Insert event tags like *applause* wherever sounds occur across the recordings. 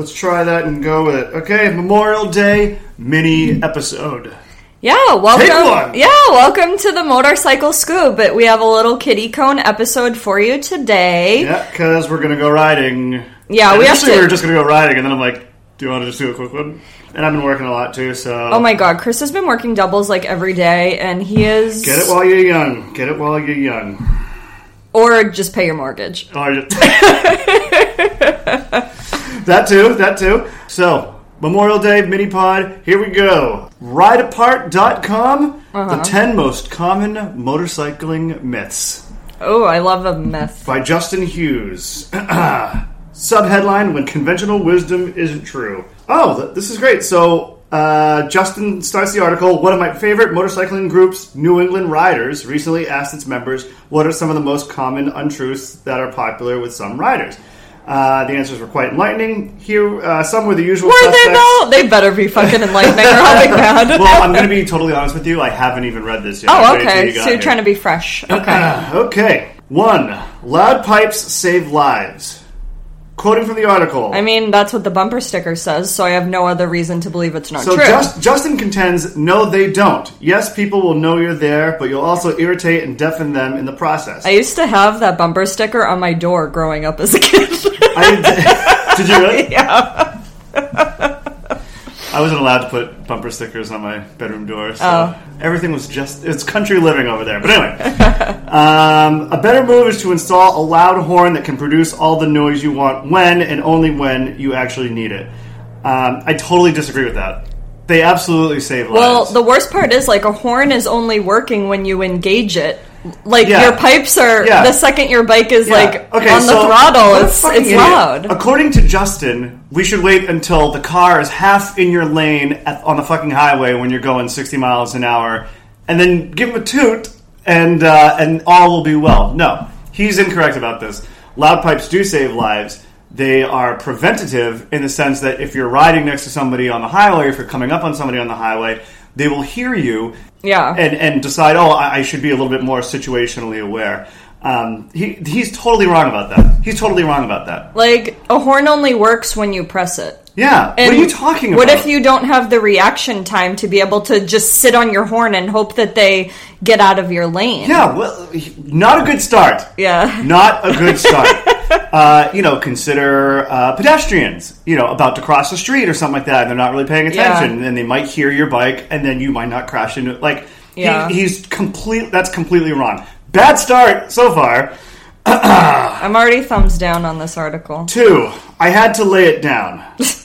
Let's try that and go with it. Okay, Memorial Day mini episode. Yeah, welcome. Yeah, welcome to the Motorcycle Scoop. But we have a little kiddie cone episode for you today. Yeah, because we're gonna go riding. Yeah, And we actually to- we were just gonna go riding, and then I'm like, "Do you want to just do a quick one?" And I've been working a lot too, so Oh my god, Chris has been working doubles like every day, and he is. get it while you're young. Get it while you're young. or just pay your mortgage. Oh, or just- *laughs* *laughs* that too. That too. So Memorial Day mini pod. Here we go. RideApart.com. Uh-huh. The ten most common motorcycling myths. Oh, I love a myth. by Justin Hughes. *clears throat* Subheadline When Conventional Wisdom Isn't True. Oh, th- this is great. So, uh, Justin starts the article. One of my favorite motorcycling groups, New England Riders, recently asked its members what are some of the most common untruths that are popular with some riders. Uh, the answers were quite enlightening. Here, uh, some were the usual Were suspects. they though? They better be fucking enlightening or I'll be mad. *laughs* Well, I'm going to be totally honest with you. I haven't even read this yet. oh, okay. you So you're here. trying to be fresh. Okay. *clears throat* Okay. One. Loud pipes save lives. Quoting from the article. I mean, that's what the bumper sticker says, so I have no other reason to believe it's not so true. Just, Justin contends, no, they don't. Yes, people will know you're there, but you'll also irritate and deafen them in the process. I used to have that bumper sticker on my door growing up as a kid. *laughs* I- *laughs* did you really? *laughs* yeah. I wasn't allowed to put bumper stickers on my bedroom door, so Oh. everything was just it's country living over there. But anyway, um, a better move is to install a loud horn that can produce all the noise you want when and only when you actually need it. Um, I totally disagree with that. They absolutely save lives. Well, the worst part is like a horn is only working when you engage it. Like Yeah. your pipes are Yeah. the second your bike is Yeah. like Okay, on the so- throttle, it's it's idiot. loud. According to Justin, we should wait until the car is half in your lane at, on the fucking highway when you're going 60 miles an hour, and then give him a toot, and uh, and all will be well. No, he's incorrect about this. Loud pipes do save lives. They are preventative in the sense that if you're riding next to somebody on the highway, if you're coming up on somebody on the highway, they will hear you Yeah. and and decide, oh, I, I should be a little bit more situationally aware. Um, he he's totally wrong about that. He's totally wrong about that. Like a horn only works when you press it. Yeah, what are you talking about? What if you don't have the reaction time to be able to just sit on your horn and hope that they get out of your lane? Yeah, well, not a good start. Yeah. Not a good start. *laughs* uh, you know, consider uh, pedestrians. You know, about to cross the street or something like that, and they're not really paying attention, Yeah. and they might hear your bike, and then you might not crash into it. Like, he- Yeah. he's complete. That's completely wrong. Bad start so far. *clears throat* I'm already thumbs down on this article. Two, I had to lay it down. *laughs*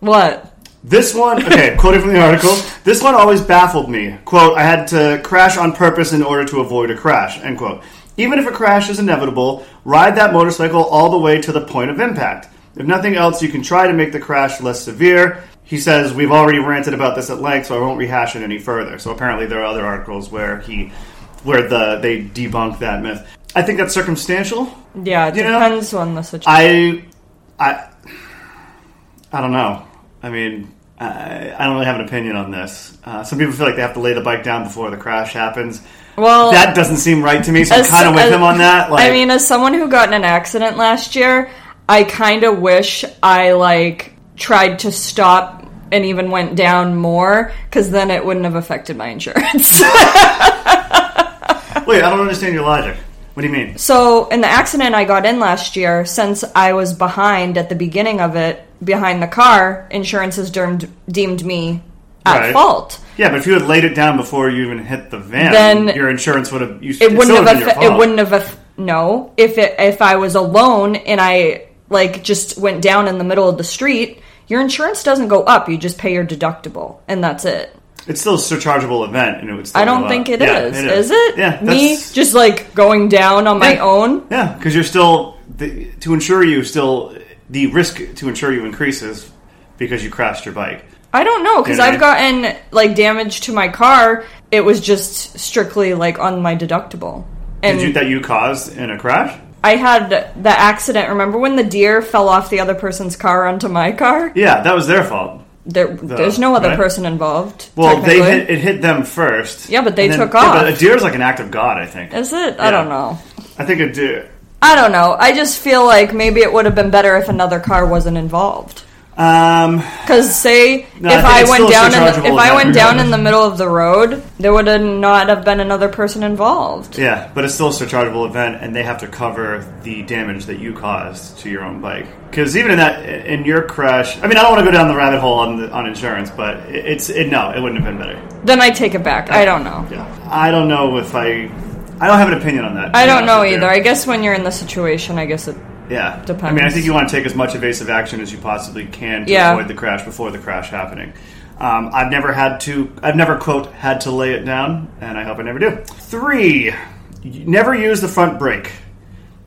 What? This one, okay, *laughs* quoting from the article, this one always baffled me. Quote, I had to crash on purpose in order to avoid a crash, end quote. Even if a crash is inevitable, ride that motorcycle all the way to the point of impact. If nothing else, you can try to make the crash less severe. He says, We've already ranted about this at length, so I won't rehash it any further. So apparently there are other articles where he where the they debunk that myth. I think that's circumstantial. Yeah, it You know, depends on the situation. I, I, I don't know. I mean, I, I don't really have an opinion on this. Uh, some people feel like they have to lay the bike down before the crash happens. Well, That doesn't seem right to me. So I'm kind of with as- him on that. Like, I mean, as someone who got in an accident last year, I kind of wish I like tried to stop and even went down more because then it wouldn't have affected my insurance. *laughs* wait, I don't understand your logic. What do you mean? so, in the accident I got in last year, since I was behind at the beginning of it, behind the car, insurance has deemed, deemed me at Right. fault. Yeah, but if you had laid it down before you even hit the van, Then your insurance would have. You, It wouldn't have. It wouldn't have. aff- no, if it if I was alone and I like just went down in the middle of the street, your insurance doesn't go up. You just pay your deductible, and that's it. It's still a surchargeable event, and it would. Still I don't think it Yeah, is. it is. it? Yeah, Me just like going down on my own. Yeah, because you're still the, to insure you. Still, the risk to insure you increases because you crashed your bike. I don't know because I've gotten like damage to my car. It was just strictly like on my deductible, and Did you, that you caused in a crash? I had the accident. Remember when the deer fell off the other person's car onto my car? Yeah, that was their fault. There, there's no other right? person involved. Well, they hit, it hit them first. Yeah, but they then- took yeah, off. But a deer is like an act of God, I think. Is it? Yeah. I don't know. I think a deer. I don't know. I just feel like maybe it would have been better if another car wasn't involved. Um, Because say No, if I I, went down in the, if I went down in the middle of the road, there would have not have been another person involved. yeah, but it's still a surchargeable event, and they have to cover the damage that you caused to your own bike. Because even in that, in your crash, I mean, I don't want to go down the rabbit hole on the, on insurance, but it- it's it, no, it wouldn't have been better. Then I take it back. I don't know. Yeah, I don't know if I, I don't have an opinion on that. I don't know either. I guess when you're in the situation, I guess it. Yeah, Depends. I mean, I think you want to take as much evasive action as you possibly can to Yeah. avoid the crash before the crash happening. Um, I've never had to. I've never quote had to lay it down, and I hope I never do. Three, never use the front brake.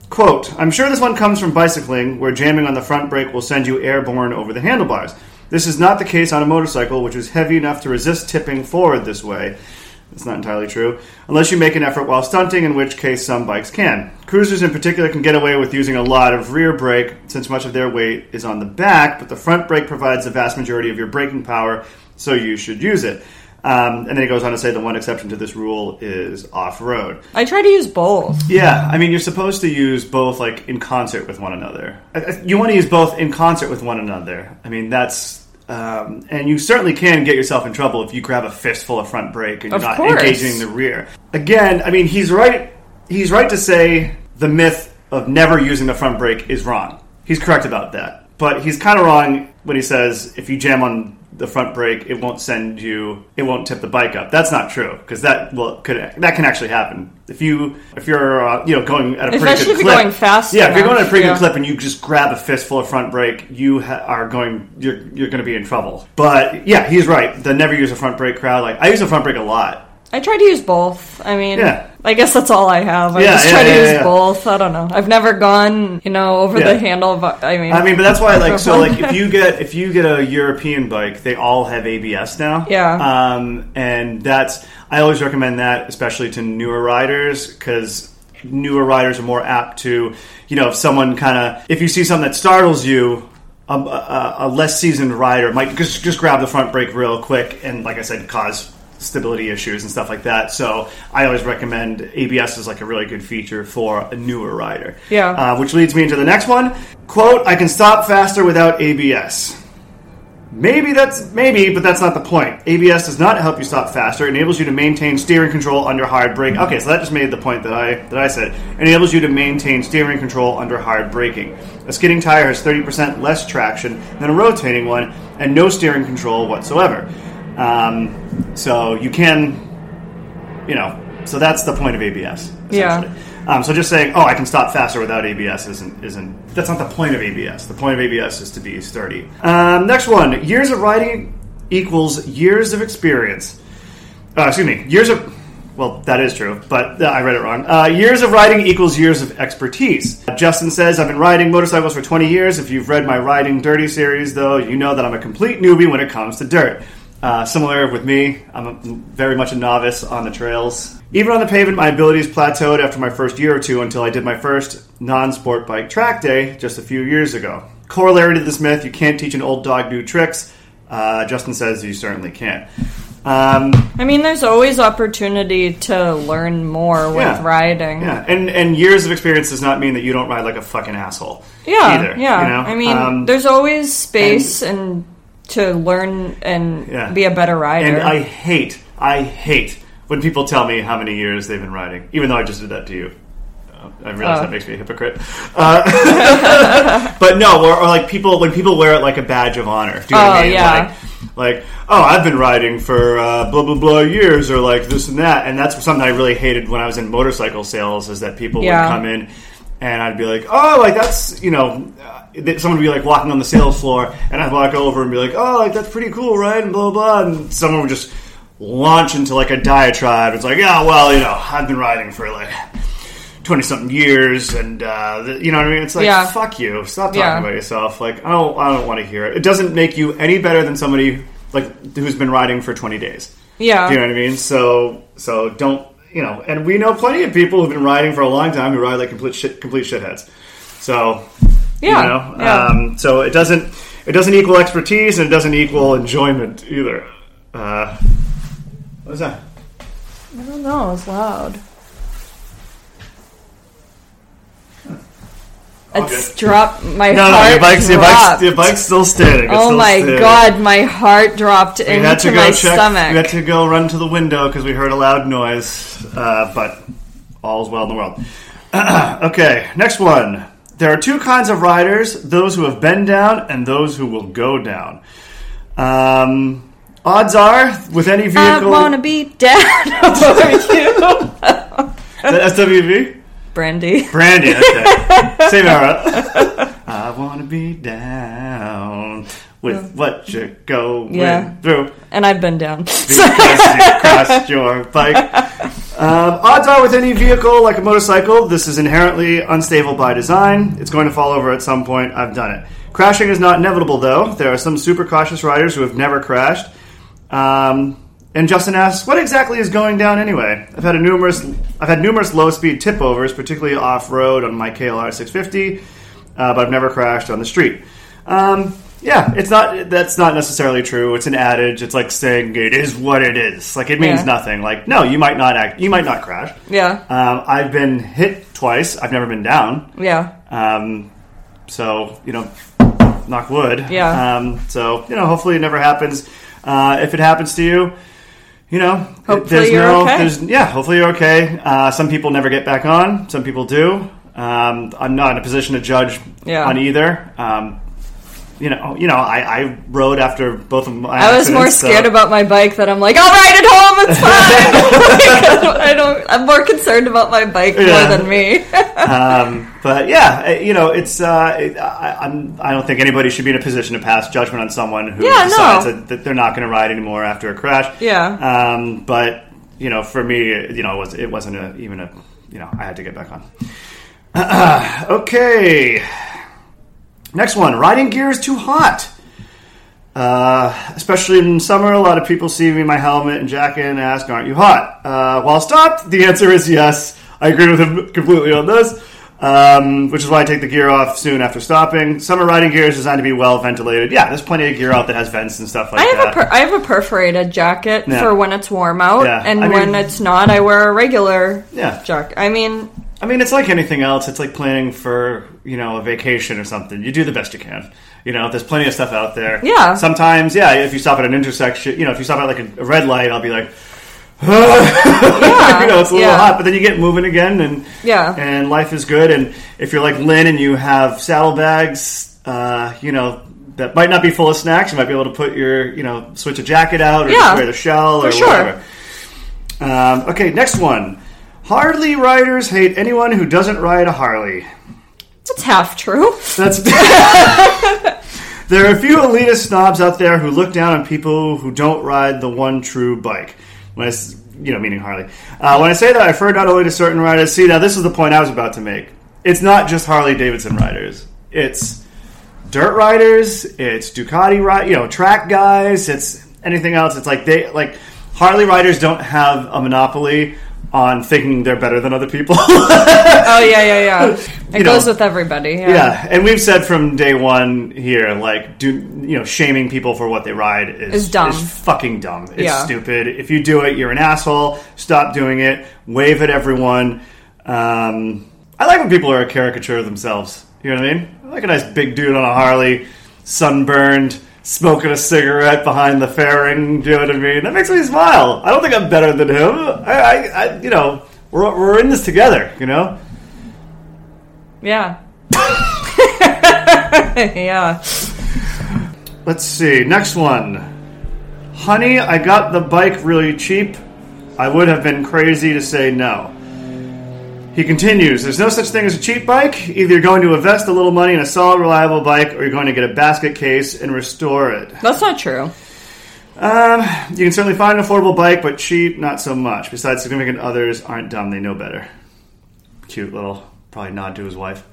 Quote, I'm sure this one comes from bicycling, where jamming on the front brake will send you airborne over the handlebars. This is not the case on a motorcycle, which is heavy enough to resist tipping forward this way. That's not entirely true, unless you make an effort while stunting, in which case some bikes can. Cruisers in particular can get away with using a lot of rear brake, since much of their weight is on the back, but the front brake provides the vast majority of your braking power, so you should use it. Um, and then he goes on to say the one exception to this rule is off road. I try to use both. Yeah, I mean, you're supposed to use both like in concert with one another. You want to use both in concert with one another. I mean, that's. Um, and you certainly can get yourself in trouble if you grab a fistful of front brake and you're Of not course. engaging the rear. Again, I mean, he's right. He's right to say the myth of never using the front brake is wrong. He's correct about that, but he's kind of wrong when he says if you jam on the front brake, it won't send you, it won't tip the bike up. That's not true because that well could that can actually happen if you if you're uh, you know going at a pretty Especially good if you're clip. going fast Yeah, if you're going at a pretty yeah. good clip and you just grab a fistful of front brake, you ha- are going you're you're going to be in trouble. But yeah, he's right. The never use a front brake crowd. Like I use a front brake a lot. I try to use both. I mean, Yeah. I guess that's all I have. I Yeah, just yeah, try to yeah, use yeah. both. I don't know. I've never gone, you know, over the handle. But I mean, I mean, but that's why, like, so, like, if you *laughs* get if you get a European bike, they all have ABS now. Yeah. Um, and that's I always recommend that, especially to newer riders, because newer riders are more apt to, you know, if someone kind of if you see something that startles you. A, a, a less seasoned rider might just just grab the front brake real quick and, like I said, cause stability issues and stuff like that. So I always recommend ABS is like a really good feature for a newer rider. Yeah. Uh, which leads me into the next one. Quote, I can stop faster without ABS. Maybe that's maybe, but that's not the point. ABS does not help you stop faster. It enables you to maintain steering control under hard brake. Okay, so that just made the point that I that I said. It enables you to maintain steering control under hard braking. A skidding tire has 30% less traction than a rotating one, and no steering control whatsoever. Um, so you can, you know, so that's the point of ABS. Yeah. Um, so just saying, oh, I can stop faster without ABS isn't isn't that's not the point of ABS. The point of ABS is to be sturdy. Um, next one: years of riding equals years of experience. Uh, excuse me, years of well, that is true, but uh, I read it wrong. Uh, years of riding equals years of expertise. Justin says, I've been riding motorcycles for 20 years. If you've read my Riding Dirty series, though, you know that I'm a complete newbie when it comes to dirt. Uh, similar with me, I'm a, very much a novice on the trails. Even on the pavement, my abilities plateaued after my first year or two until I did my first non sport bike track day just a few years ago. Corollary to this myth, you can't teach an old dog new tricks. Uh, Justin says you certainly can. Um, I mean, there's always opportunity to learn more with Yeah. riding. Yeah, and and years of experience does not mean that you don't ride like a fucking asshole. Yeah, either, yeah. You know? I mean, Um, there's always space and, to learn and Yeah. be a better rider. and I hate, I hate when people tell me how many years they've been riding, even though I just did that to you. Uh, I realize Oh. that makes me a hypocrite. Uh, *laughs* but no, or, or like people when people wear it like a badge of honor. Do you know what I Oh, mean? yeah. Like, like, oh, I've been riding for uh, blah blah blah years, or like this and that, and that's something I really hated when I was in motorcycle sales. Is that people Yeah. would come in and I'd be like, oh, like that's you know, uh, someone would be like walking on the sales floor, and I'd walk over and be like, oh, like that's pretty cool, right? And blah blah, and someone would just launch into like a diatribe. It's like, yeah, well, you know, I've been riding for like. 20 something years and uh, th- you know what I mean it's like Yeah. fuck you stop talking Yeah. about yourself like I don't I don't want to hear it it doesn't make you any better than somebody like who's been riding for 20 days yeah. do you know what I mean so so don't you know and we know plenty of people who've been riding for a long time who ride like complete shit complete shitheads so Yeah, you know yeah. um, so it doesn't it doesn't equal expertise and it doesn't equal enjoyment either uh, what is that I don't know. It's loud. It's dropped. My heart. No, no, your bike's, your bike's, your bike's still standing. It's oh still my standing. god, my heart dropped We had to into go my check. stomach. We had to go run to the window because we heard a loud noise. Uh, but all's well in the world. *clears throat* okay, next one. There are two kinds of riders: those who have been down and those who will go down. Um, odds are, with any vehicle, I wanna be down *laughs* over you, *laughs* Is that SWV. Brandy. Brandy, okay. *laughs* Same era. I want to be down with what you're going Yeah. through And I've been down. because you crashed your bike. *laughs* Um, odds are with any vehicle like a motorcycle, this is inherently unstable by design. It's going to fall over at some point. I've done it. Crashing is not inevitable, though. There are some super cautious riders who have never crashed. Um, and Justin asks, "What exactly is going down anyway?" I've had a numerous, I've had numerous low-speed tip overs, particularly off-road on my KLR 650, uh, but I've never crashed on the street. Um, yeah, it's not. That's not necessarily true. It's an adage. It's like saying it is what it is. Like it means Yeah. nothing. Like no, you might not act. You might not crash. Yeah. Um, I've been hit twice. I've never been down. Yeah. Um, so you know, knock wood. Yeah. Um, so you know, hopefully it never happens. Uh, if it happens to you, you know, Hopefully there's you're no, okay. there's yeah, hopefully you're okay. Uh, some people never get back on. Some people do. Um, I'm not in a position to judge Yeah. on either. Um, you know, you know, I, I rode after both of my. I was more accidents, so- scared about my bike that I'm like, I'll ride it home, it's *laughs* fine. *laughs* Like, I don't I'm more concerned about my bike Yeah. more than me. *laughs* um, but yeah, uh, you know, it's uh, I, I'm, I don't think anybody should be in a position to pass judgment on someone who Yeah, decides no. that, that they're not going to ride anymore after a crash. Yeah. Um, but you know, for me, you know, it was it wasn't a, even a you know I had to get back on. *clears throat* okay, next one. Riding gear is too hot. Uh, especially in summer, a lot of people see me my helmet and jacket and ask, "Aren't you hot?" Uh, while stopped, the answer is yes. I agree with him completely on this, um, which is why I take the gear off soon after stopping. Summer riding gear is designed to be well ventilated. Yeah, there's plenty of gear out that has vents and stuff like I have that. a per- I have a perforated jacket Yeah. for when it's warm out, Yeah. and I mean- when it's not, I wear a regular Yeah. jacket. I mean, I mean, it's like anything else. It's like planning for you know a vacation or something. You do the best you can. You know, there's plenty of stuff out there. Yeah. Sometimes, yeah, if you stop at an intersection, you know, if you stop at like a, a red light, I'll be like, *laughs* yeah, you know, it's a little yeah. hot, but then you get moving again, and Yeah. and life is good. And if you're like Lynn and you have saddlebags, uh, you know. That might not be full of snacks. You might be able to put your, you know, switch a jacket out or Yeah. wear the shell or sure. whatever. Um, okay, next one. Harley riders hate anyone who doesn't ride a Harley. It's half true. That's *laughs* there are a few elitist snobs out there who look down on people who don't ride the one true bike. When I, you know, meaning Harley. Uh, when I say that, I refer not only to certain riders. See, now this is the point I was about to make. It's not just Harley Davidson riders. It's dirt riders. It's Ducati ride. You know, track guys. It's anything else. It's like they like Harley riders don't have a monopoly on thinking they're better than other people. *laughs* Oh yeah, yeah, yeah. It You goes know. with everybody. Yeah. Yeah, and we've said from day one here, like, do you know, shaming people for what they ride is, Is dumb. fucking dumb. It's Yeah. stupid. If you do it, you're an asshole. Stop doing it. Wave at everyone. Um, I like when people are a caricature of themselves. You know what I mean? I like a nice big dude on a Harley, sunburned, smoking a cigarette behind the fairing. Do you know what I mean? That makes me smile. I don't think I'm better than him. I, I, I you know, we're, we're in this together. You know. Yeah. *laughs* yeah. Let's see. Next one. Honey, I got the bike really cheap. I would have been crazy to say no. He continues There's no such thing as a cheap bike. Either you're going to invest a little money in a solid, reliable bike, or you're going to get a basket case and restore it. That's not true. Um, you can certainly find an affordable bike, but cheap, not so much. Besides, significant others aren't dumb, they know better. Cute little, probably nod to his wife.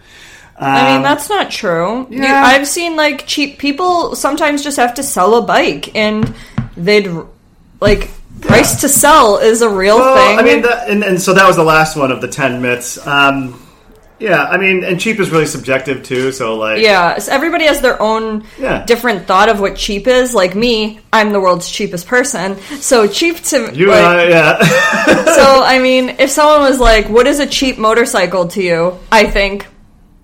I mean, Um, that's not true. You- yeah. I've seen like cheap people sometimes just have to sell a bike, and they'd like price to sell is a real Well, thing. I mean, that, and, and so that was the last one of the ten myths. Um, yeah, I mean, and cheap is really subjective too. So like, yeah, so everybody has their own Yeah. different thought of what cheap is. Like me, I'm the world's cheapest person, so cheap to you like, and I, yeah, *laughs* so *laughs* I mean, if someone was like, "What is a cheap motorcycle to you?" I think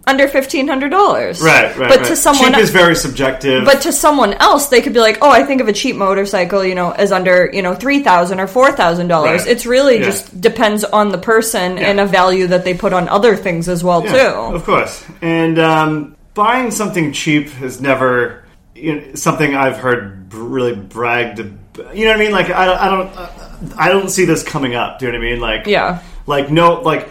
under fifteen hundred dollars. Right, right. But right. to someone, cheap is very subjective. but to someone else, they could be like, "Oh, I think of a cheap motorcycle, you know, as under you know three thousand or four thousand dollars." Right. It's really Yeah. just depends on the person Yeah. and a value that they put on other things as well Yeah, too. Of course. And um, buying something cheap is never you know, something I've heard really bragged. ab- You know what I mean? Like I don't, I don't, I don't see this coming up. Do you know what I mean? Like Yeah. like no, like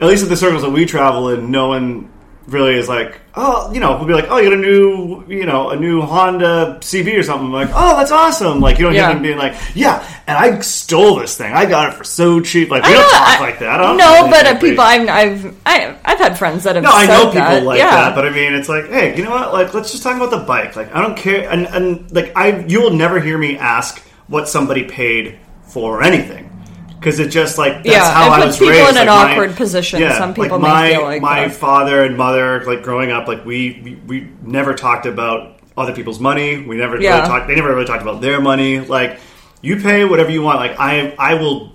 at least in the circles that we travel in, no one really is like, oh, you know, we'll be like, oh, you got a new, you know, a new Honda CB or something. like, oh, that's awesome. Like you don't Yeah. hear them being like, yeah, and I stole this thing. I got it for so cheap. Like we don't know, talk I- like that. I don't no, but uh, people I've I've I've had friends that have no, I know people that. like yeah. that, but I mean, it's like, hey, you know what? Like, let's just talk about the bike. Like, I don't care, and, and like, I you will never hear me ask what somebody paid for anything because it just like that's Yeah, how it I was people raised. in an my- awkward position. Yeah, Some people like my feel like my that. father and mother, like growing up, like we we, we never talked about other people's money. We never Yeah. really talked. They never really talked about their money. Like, you pay whatever you want. Like, I I will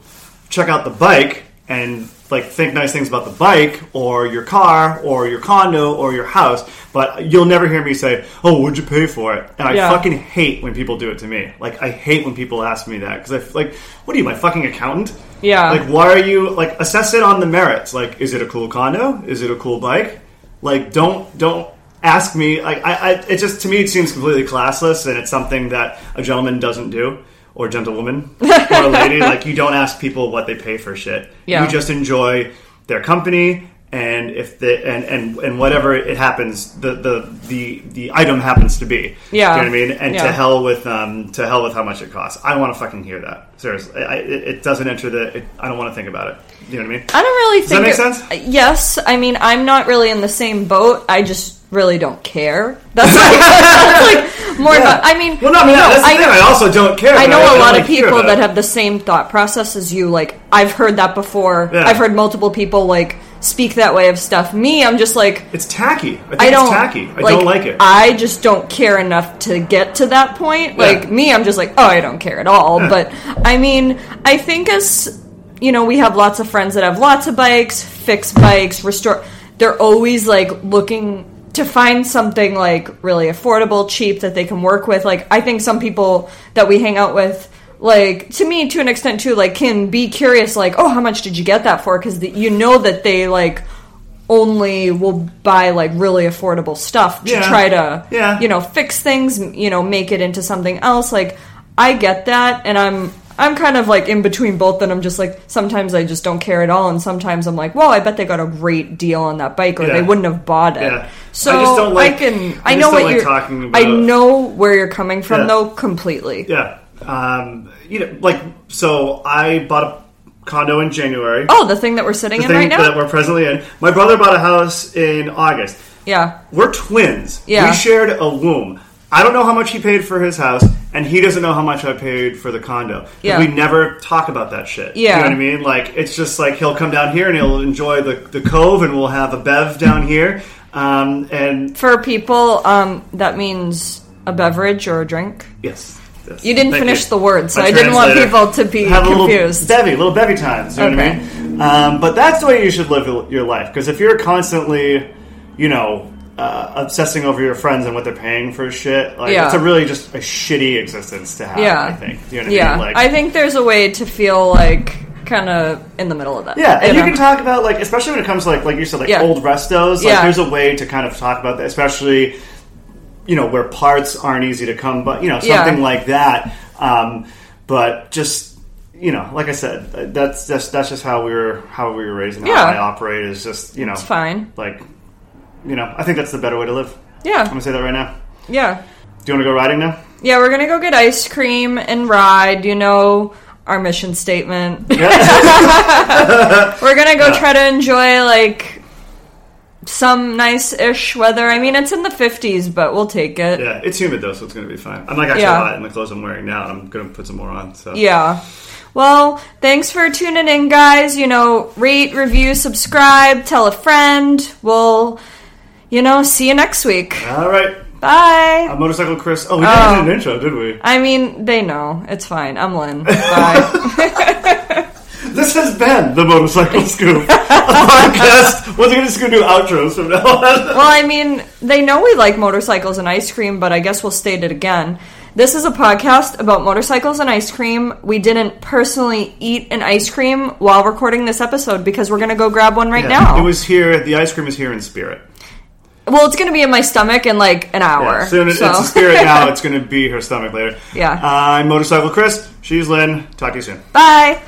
check out the bike and like think nice things about the bike or your car or your condo or your house but you'll never hear me say oh what'd you pay for it? And i Yeah. fucking hate when people do it to me. Like i hate when people ask me that because i like what are you my fucking accountant? Yeah. like why are you like assess it on the merits. Like is it a cool condo? Is it a cool bike? Like don't don't ask me. Like i, I it just to me it seems completely classless and it's something that a gentleman doesn't do or gentlewoman or a lady *laughs* like you don't ask people what they pay for shit Yeah. you just enjoy their company and if the and, and and whatever it happens the the the the item happens to be Yeah. You know what i mean and Yeah. to hell with um to hell with how much it costs i want to fucking hear that seriously I, it, it doesn't enter the it, i don't want to think about it you know what i mean I don't really that think make it- sense? Yes, I mean I'm not really in the same boat. I just really don't care. That's like, *laughs* that's like more. Yeah. About, I mean, well no, I mean, that's the I thing. I also don't care I know a lot of people that have the same thought process as you. Like I've heard that before. Yeah. I've heard multiple people like speak that way of stuff. Me, I'm just like it's tacky i think I don't it's tacky i don't like it I just don't care enough to get to that point. Yeah. Like me, I'm just like, oh, I don't care at all. But I mean, I think as you know, we have lots of friends that have lots of bikes, fix bikes, restore. They're always like looking to find something like really affordable, cheap that they can work with. Like I think some people that we hang out with. Like to me, to an extent too, like can be curious. Like, oh, how much did you get that for? Because you know that they like only will buy like really affordable stuff to Yeah. try to Yeah. you know fix things you know make it into something else like i get that and i'm i'm kind of like in between both and i'm just like sometimes i just don't care at all and sometimes i'm like well i bet they got a great deal on that bike or Yeah. they wouldn't have bought it Yeah. so I just don't like- can I i know what like you're talking about. i know where you're coming from Yeah. though completely yeah um you know like so i bought a condo in january oh the thing that we're sitting the in thing right now that we're presently in my brother bought a house in august yeah We're twins. Yeah. We shared a womb. I don't know how much he paid for his house, and he doesn't know how much I paid for the condo. Yeah. We never talk about that shit. Yeah. You know what I mean? Like, it's just like he'll come down here and he'll enjoy the, the cove, and we'll have a bev down here. Um, and for people um that means a beverage or a drink yes. yes. You didn't Thank finish you. the word, so My I didn't want people to be have a confused. little bevy, little bevy times. You know Okay. what I mean? Um, but that's the way you should live your life. Because if you're constantly, you know, uh, obsessing over your friends and what they're paying for shit, like Yeah. it's a really just a shitty existence to have. yeah, I think. You know what yeah. I mean? Like, I think there's a way to feel like kind of in the middle of that. Yeah, and you know? can talk about like, especially when it comes to like, like you said, like Yeah. old restos. Like, Yeah. there's a way to kind of talk about that, especially you know where parts aren't easy to come, but you know Yeah. something like that. Um, but just you know, like I said, that's just that's just how we were how we were raised and Yeah. how I operate is just you know It's fine. like you know I think that's the better way to live. Yeah. I'm gonna say that right now. yeah, Do you want to go riding now? yeah. We're gonna go get ice cream and ride. You know our mission statement. *laughs* we're gonna go Yeah. try to enjoy like some nice-ish weather. I mean, it's in the 50s, but we'll take it. Yeah, it's humid though, so it's gonna be fine. I'm like actually Yeah. hot in the clothes I'm wearing now, and I'm gonna put some more on. So Yeah. Well, thanks for tuning in, guys. You know, rate, review, subscribe, tell a friend. We'll, you know, see you next week. all right, Bye. uh, motorcycle Chris. Oh, we Oh. didn't do an intro, did we? I mean, they know. It's fine. I'm Lynn. *laughs* Bye. *laughs* This has been the Motorcycle Scoop, a podcast. Just going to do outros from now on. *laughs* Well, I mean, they know we like motorcycles and ice cream, but I guess we'll state it again. This is a podcast about motorcycles and ice cream. We didn't personally eat an ice cream while recording this episode because we're going to go grab one right now. It was here. The ice cream is here in spirit. Well, it's going to be in my stomach in like an hour. Yeah, soon so- it's in spirit *laughs* now. It's going to be her stomach later. Yeah. Uh, I'm Motorcycle Chris. She's Lynn. Talk to you soon. Bye.